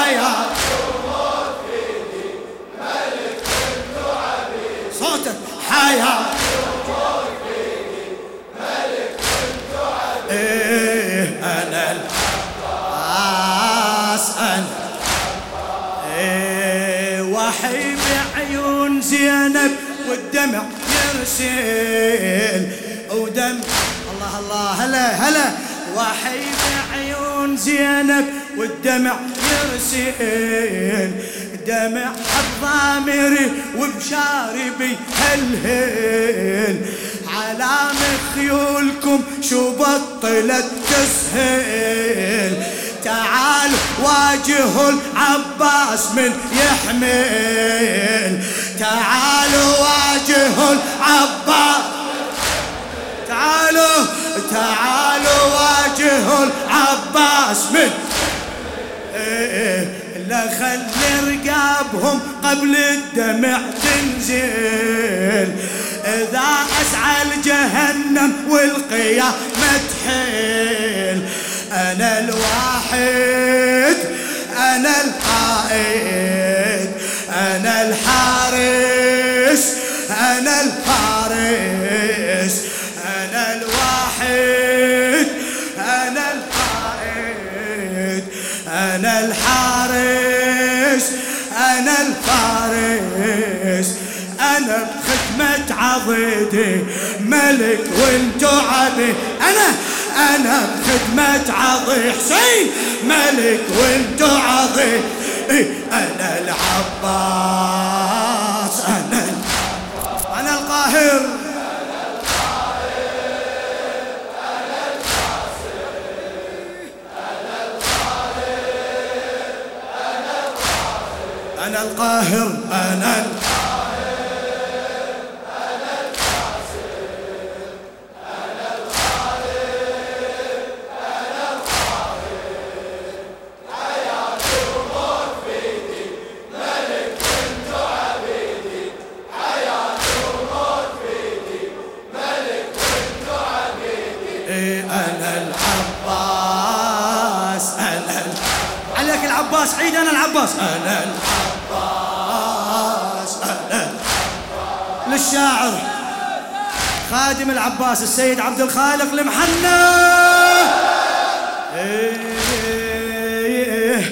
حياة صوتك حياة إيه أنا العباس أنا. إيه وحي بعيون زينب والدمع يرسل. ودم. الله الله هلا هلا. وحي بعيون زينب والدمع يرسل دمع الضامري وبشاربي هلهل علام خيولكم شو بطلت تسهل تعال واجه العباس من يحمل تعالوا واجه العباس تعالوا تعالوا واجه العباس من لا خلي رقابهم قبل الدمع تنزل. إذا أسعى جهنم والقيامة تحيل أنا الواحد أنا القائد أنا الحارس أنا الفارس. أنا الفارس أنا بخدمة عضيدي ملك وانتو عبيد أنا أنا بخدمة عضي. حسين ملك وانتو عضي أنا العباس أنا أنا القاهر. القاهر أنا العباس عيد أنا العباس. أنا العباس أنا للشاعر خادم العباس السيد عبد الخالق المحنى إيه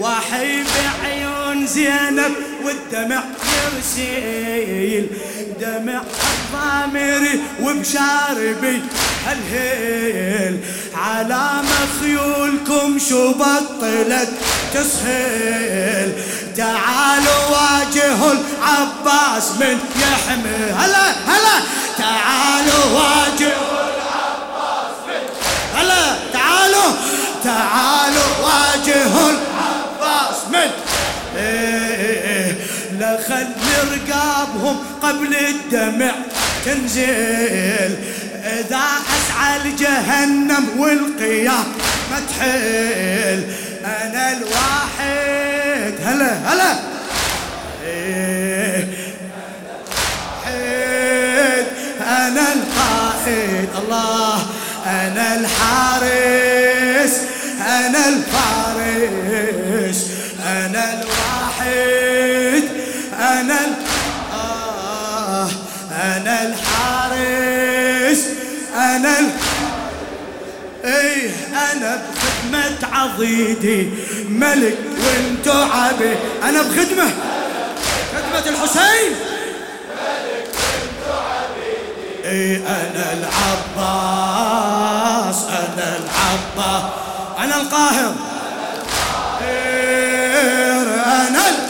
وحي بعيون زينب والدمع يرسيل دمع الضامري وبشاربي هالهيل. علام خيولكم شو بطلت تسهل تعالوا واجهوا العباس من يحمي هلا هلا. تعالوا واجهوا هلا تعالوا. تعالوا واجهوا العباس من إيه خلي رقابهم قبل الدمع. تنزل إذا أسعى لجهنم والقيام ما تحل أنا الواحد. هلا هلا. إيه. أنا القائد. الله. أنا الحارس. أنا الفارس. أنا الواحد. أنا الحارس أنا ال... إيه أنا بخدمة عضيدي ملك وانتو عبيد أنا بخدمة خدمة الحسين. إيه أنا العباس أنا العباس أنا القاهر. إيه أنا ال- آه،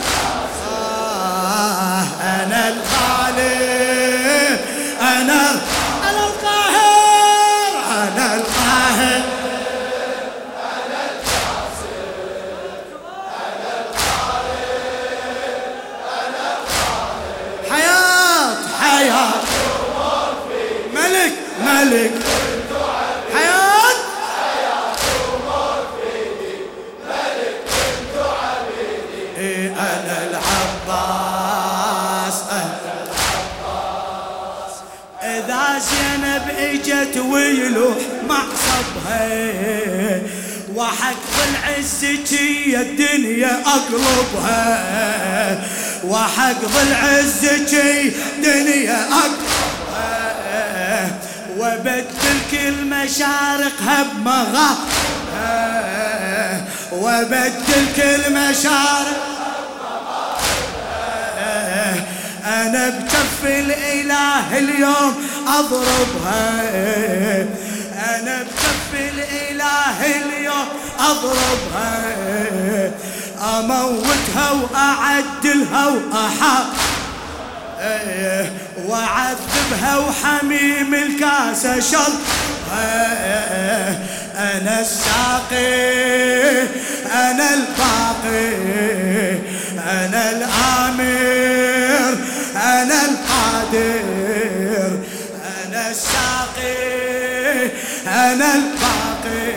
وحق بالعز دنيا اقلبها وبدل كل مشارقها بمغا وبدل كل مشارق أنا بكف الإله اليوم أضربها. أنا بكف الإله اليوم أضربها. اموتها واعدلها واحا وعذبها وحميم الكاسة شر. أنا الساقي أنا الباقي أنا الآمر أنا القادر. أنا الساقي أنا الباقي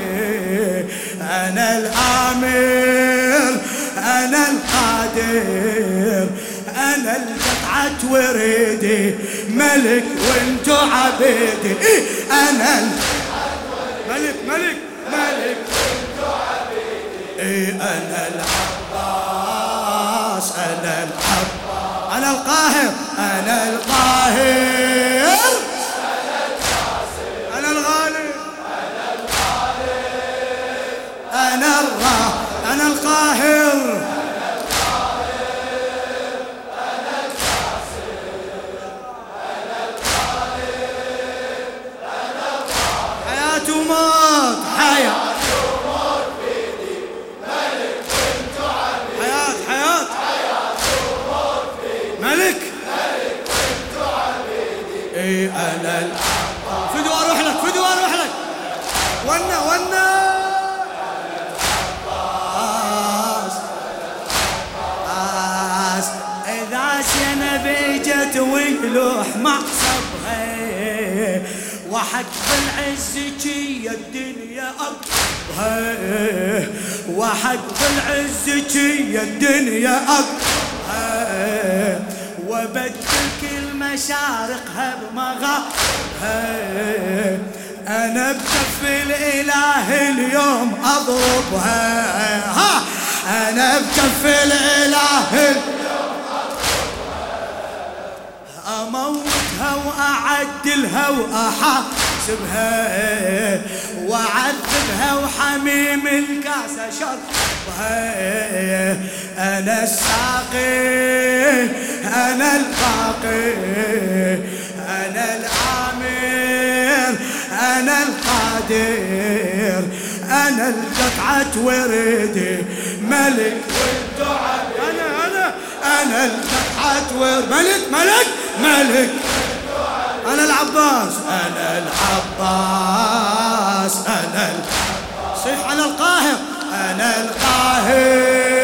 أنا الآمر. أنا القادر أنا القطعة وريدي ملك وانتو عبيدي. أنا ملك ملك ملك وانتو عبيدي. أنا العباس أنا العباس أنا القاهر أنا القاهر. أنا وحق بالعز يا الدنيا أقبها وحق بالعز يا الدنيا أقبها وبدل كل مشارقها بمغابها أنا بكف الإله اليوم أضربها ها أنا بكف الإله اليوم أموتها وأعدلها وأحاسبها وأعذبها وحميم الكاسة شربها. أنا الساقي أنا الباقي أنا العامر أنا القادر أنا القطعة وردي ملك والدعاء. أنا أنا القطعة ورد. ملك ملك ملك. أنا العباس أنا العباس أنا صيح أنا القاهر أنا القاهر.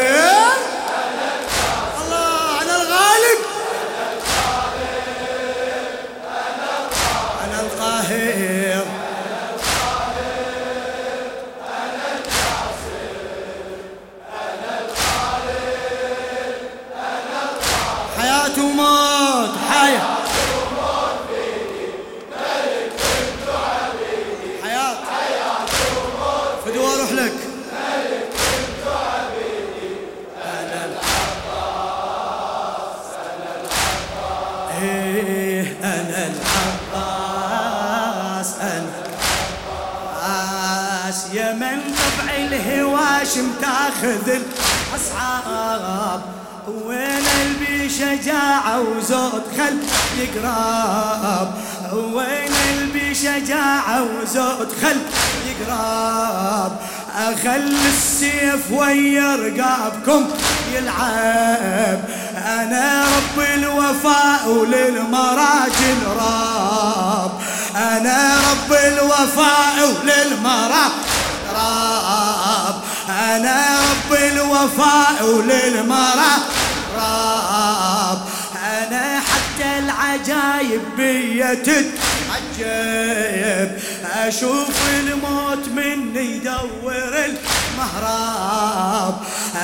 الهواشم تاخذ الأصعاب وين البي شجاعة وزود خل يقرب؟ وين البي شجاعة وزود خل يقرب؟ أخل السيف ويا رقابكم يلعب. أنا رب الوفاء وللمراجل راب أنا رب الوفاء وللمراجل أنا رب الوفاء وللمراجل راب أنا حتى العجايب بيا تتعجب أشوف الموت مني يدور المهراب.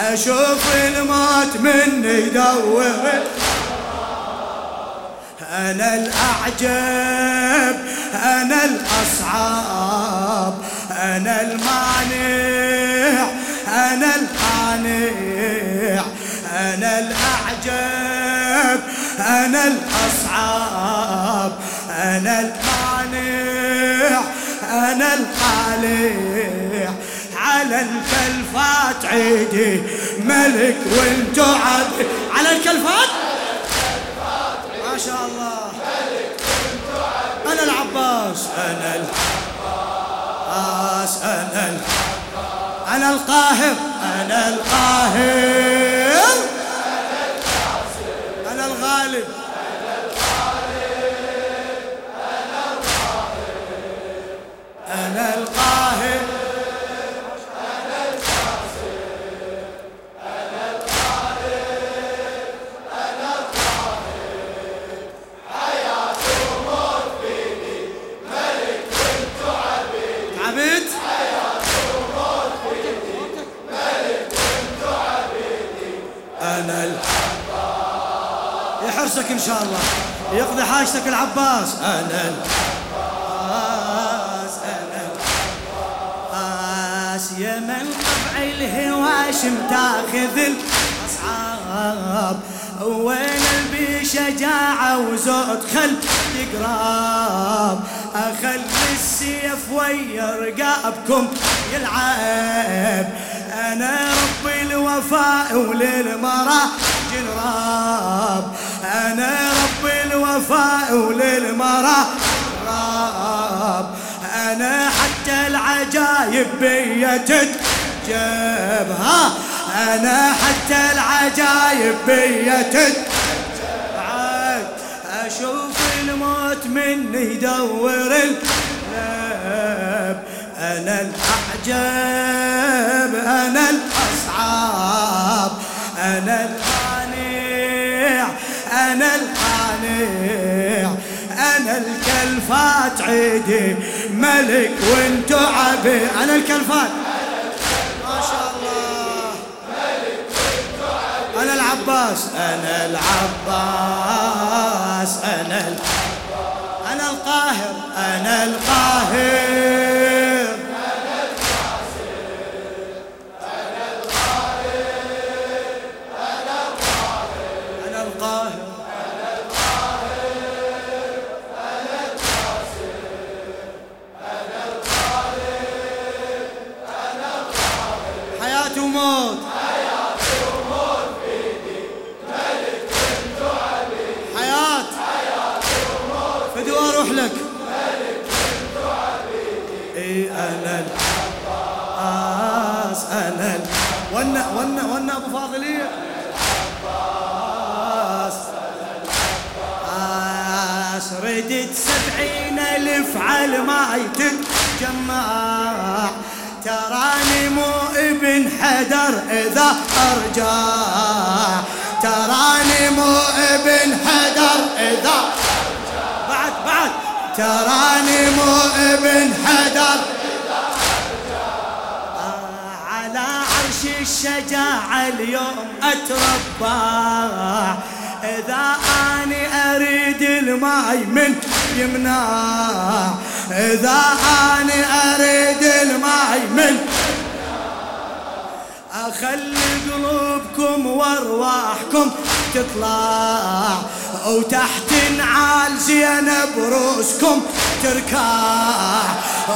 أشوف الموت مني يدور أنا الأعجب أنا الأصعب أنا المانع. العجب أنا الأصعب أنا المانع أنا الخالع على الكلفات عيدي ملك وانتو عبد على الكلفات؟ ما شاء الله. أنا العباس. أنا العباس أنا أنا القاهر أنا القاهر. أنا العباس أنا العباس يا من طبع الهواشم تاخذ الأصحاب. وين بشجاعة وزود خل يقراب أخلي السيف ويا رقابكم يلعب. أنا ربي الوفاء وللمرا جنراب. أنا ربي الوفاء وللمرا راب أنا حتى العجايب بيا تتجب ها أنا حتى العجايب بيا تتجب أشوف الموت مني يدور الباب أنا الأعجب أنا الأصعب. أنا القانع أنا القانع. الكلفات عيدي ملك وانتو عبي. أنا الكلفات. ما شاء الله. أنا العباس. أنا العباس. العباس أنا القاهر. أنا القاهر. فاضليه عباس ردت سبعين ألف على ما يتجمع. تراني مو ابن حدر إذا أرجع. تراني مو ابن حدر إذا بعد بعد. تراني مو ابن حدر عرش الشجاعة اليوم أتربع إذا أني أريد الماي من يمنع إذا أني أريد الماي من أخلي قلوبكم وأرواحكم تطلع. وتحت نعال زينب روسكم تركع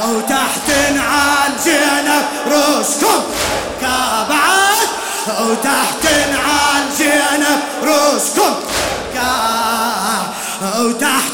وتحت نعال زينب روسكم كابعد وتحت نعال زينب روسكم كا وتحت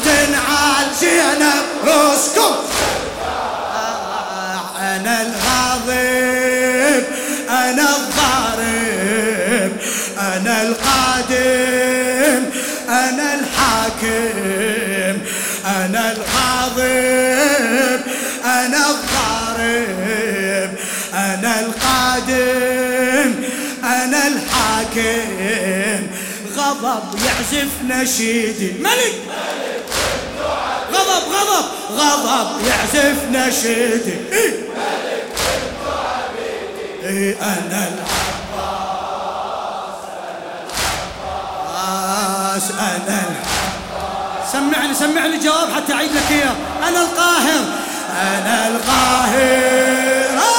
الحاكم أنا الغاضب أنا الضارب أنا القادم أنا الحاكم. غضب يعزف نشيدي. ملك! غضب غضب. غضب يعزف نشيدي. إيه؟ إيه أنا العباس أنا العباس سمعني سمعني جواب حتى أعيد لك إياه. أنا القاهر أنا القاهر.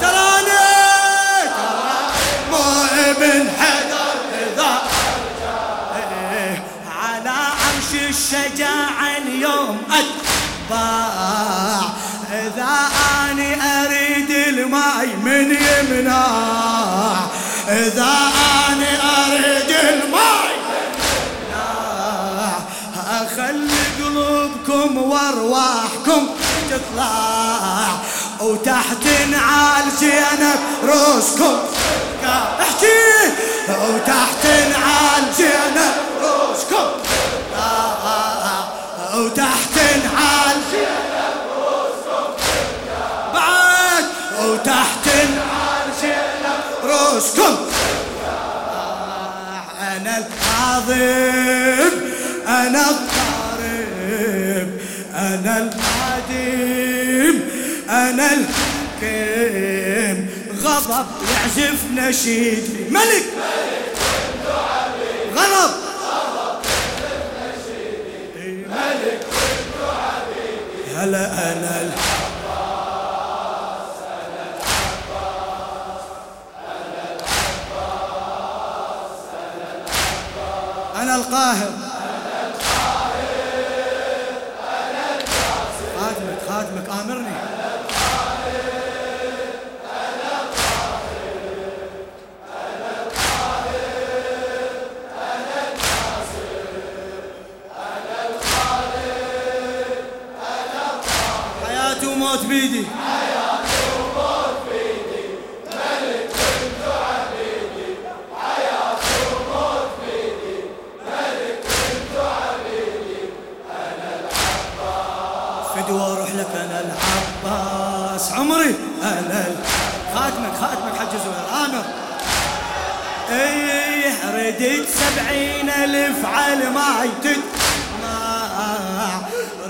تراني مو ابن إذا إيه، على عرش الشجاعة اليوم أتباع. إذا أني أريد الماي من يمنع. إذا وتحت نعال زينب روسكم. احكي. وتحت نعال زينب روسكم. وتحت نعال زينب روسكم بعد وتحت نعال زينب روسكم. أنا العظيم أنا الضارب أنا القديم أنا الحكيم. غضب يعزف نشيد ملك! غضب! ملك وانت عبيد هلا أنا الحكيم أنا القاهر. حياة وموت بيدي فدوى أروح لك أنا العباس. عمري أنا خادمك خادمك حج زهير. أمر إيه رديت سبعين ألف على ما تجمع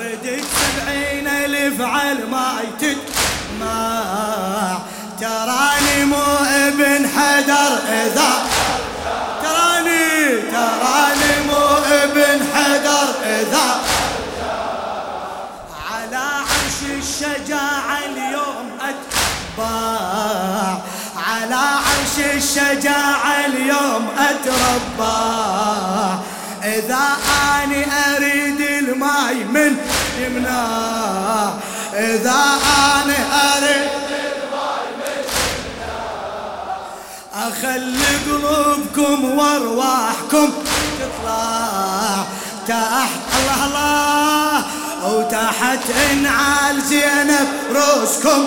رديت سبعين الف على ما تجمع تراني مو ابن حدر إذا. تراني تراني مو ابن حدر إذا. على عرش الشجاعة اليوم أتباع على عرش الشجاعة اليوم أتربى إذا أني أريد الماي من يمنع إذا أني أريد أخلي قلوبكم وأرواحكم. تطلع تحت الله الله. وتحت إنعال زينب روسكم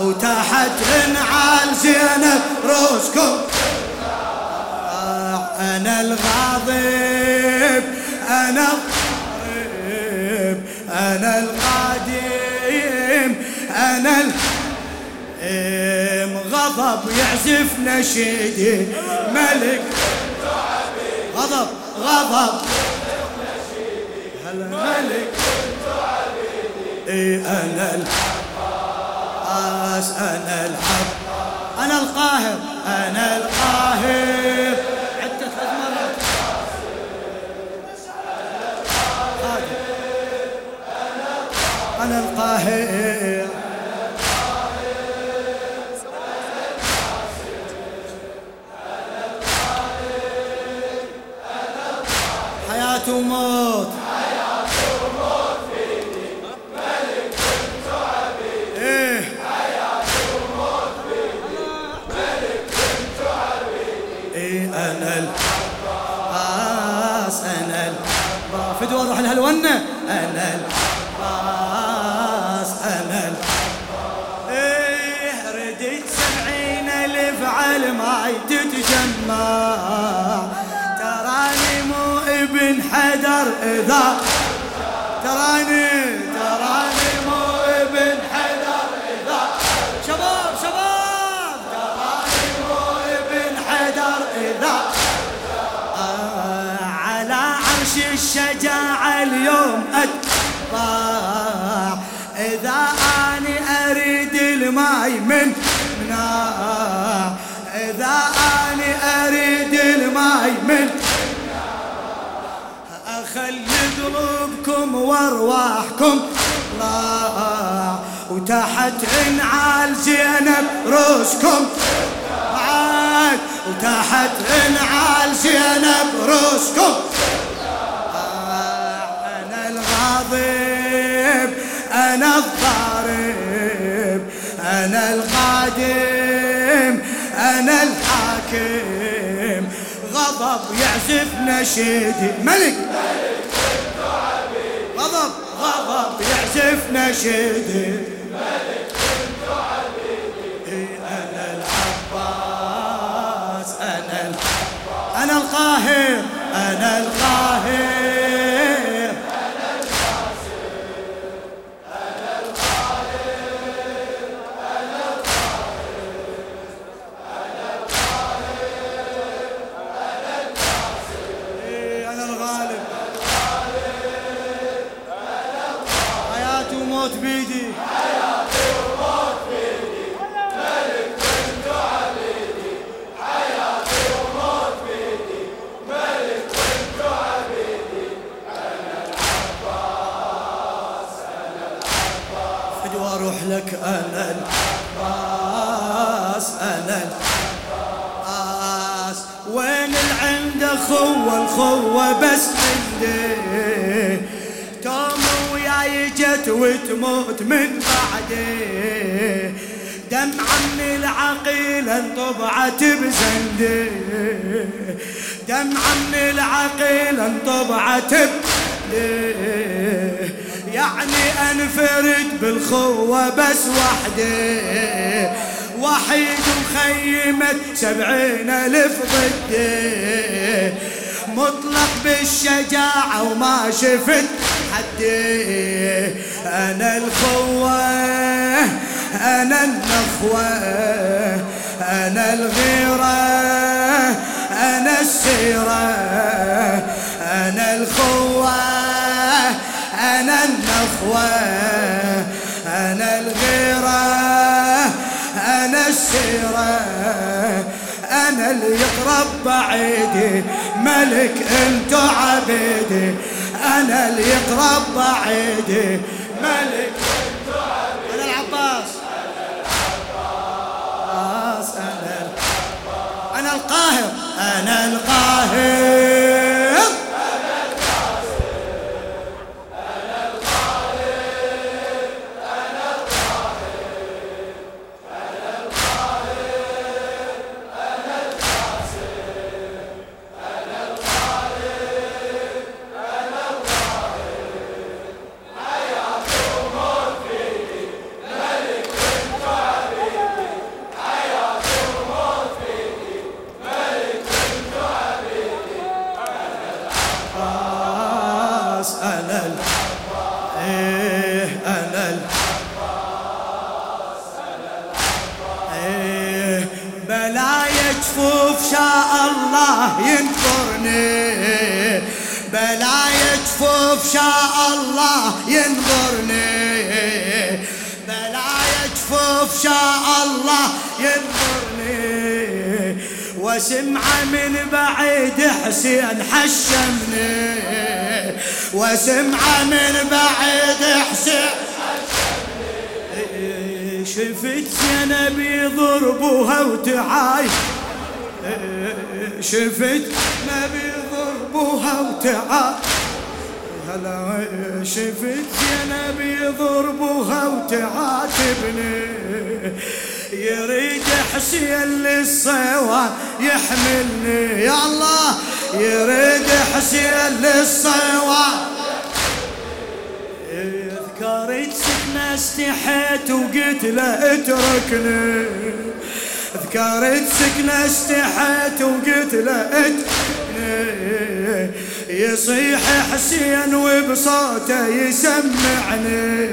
وتحت إنعال زينب روسكم أنا الغاضب. أنا الضارب أنا القديم أنا ال... ام غضب يعزف نشيدي ملك غضب غضب. ملك اي أنا العباس أنا الحب أنا القاهر أنا القاهر. أنا إذا تراني تراني مو ابن حدر إذا شباب شباب. تراني مو ابن حدر إذا آه على عرش الشجاعة اليوم أتباع. إذا أني أريد الماي من مناع. إذا أني أريد الماي من قلوبكم وارواحكم. ضاع وتحت انعال زينب روسكم بعد وتحت انعال زينب روسكم أنا الغاضب أنا الضارب أنا القادم أنا الحاكم. غضب يعزف نشيدي ملك غضب غضب أنا العباس أنا العباس أنا القاهر أنا القاهر. لك أنا العباس أنا العباس. وين العند اخوه الخوة بس عندي توم وياي جت وتموت من بعدي. دمعة من العقيل انطبعت بزندي. دمعة من العقيل انطبعت بزندي. يعني أنفرد بالخوة بس وحدي. وحيد مخيمة سبعين ألف ضدي. مطلق بالشجاعة وما شفت حدي. أنا الخوة أنا النخوة أنا الغيرة أنا السيرة أنا الخوة. أنا النخوة أنا الغيرة أنا السيرة أنا اللي يقرب بعيدي ملك انتو عبيدي أنا اللي يقرب بعيدي ملك عبيدي. أنا العباس. العباس أنا أنا القاهر. أنا القاهر. وسمعة من بعيد حسين حشمني. وسمعة من بعيد حسين شفت زينب يضربوها وتعاي. إيه، شفت نبي يضربوها وتعاي. هلا شفت زينب يضربوها وتعاتبني يريد حسين للصوان يحملني يا الله. يريد حسين للصوان اذكرت سكنة استحيت وقلت له اتركني. اذكرت سكنة استحيت وقلت له اتركني. يصيح حسين وبصوته يسمعني.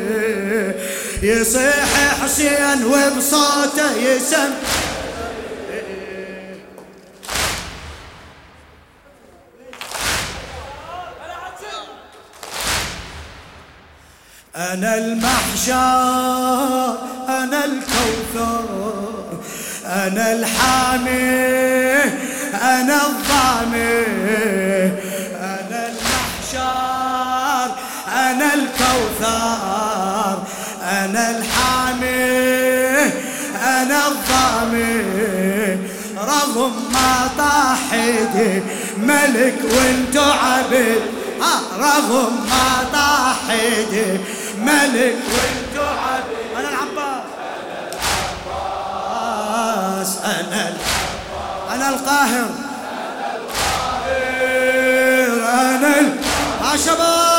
يصيح حسين وبصوته يسمعني. أنا المحشر أنا الكوثر أنا الحامي أنا الضامي. أنا الكوثر أنا الحامي أنا الضامي. رغم ما طاحدي ملك وانتو عبد رغم ما طاحدي ملك وانتو عبد أنا العباس. أنا العباس أنا القاهر. أنا ال... يا شباب.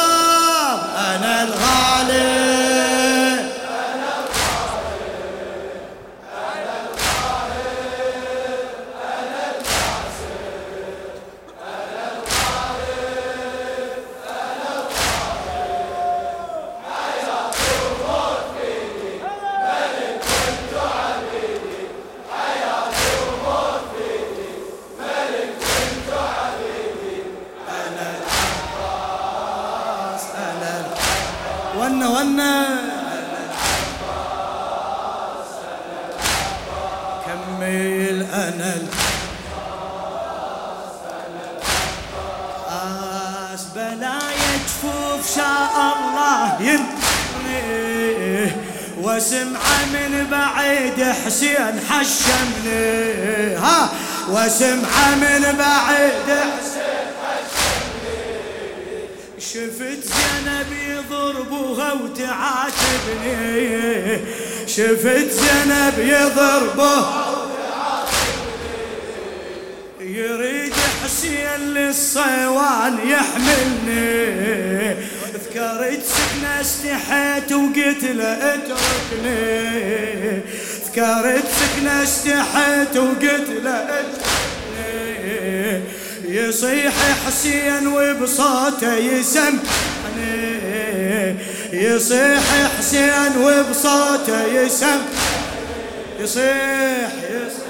وسمعه من بعيد شفت زينب يضربوها وتعاتبني شفت زينب يضربوها يريد حسين للصيوان يحملني. ذكرت سكنة استحيت وقلت له اتركني. ذكرت سكنة استحيت وقلت له اتركني. يصيح حسين وبصوته يسمعني يصيح حسين وبصوته يسم. يصيح يصيح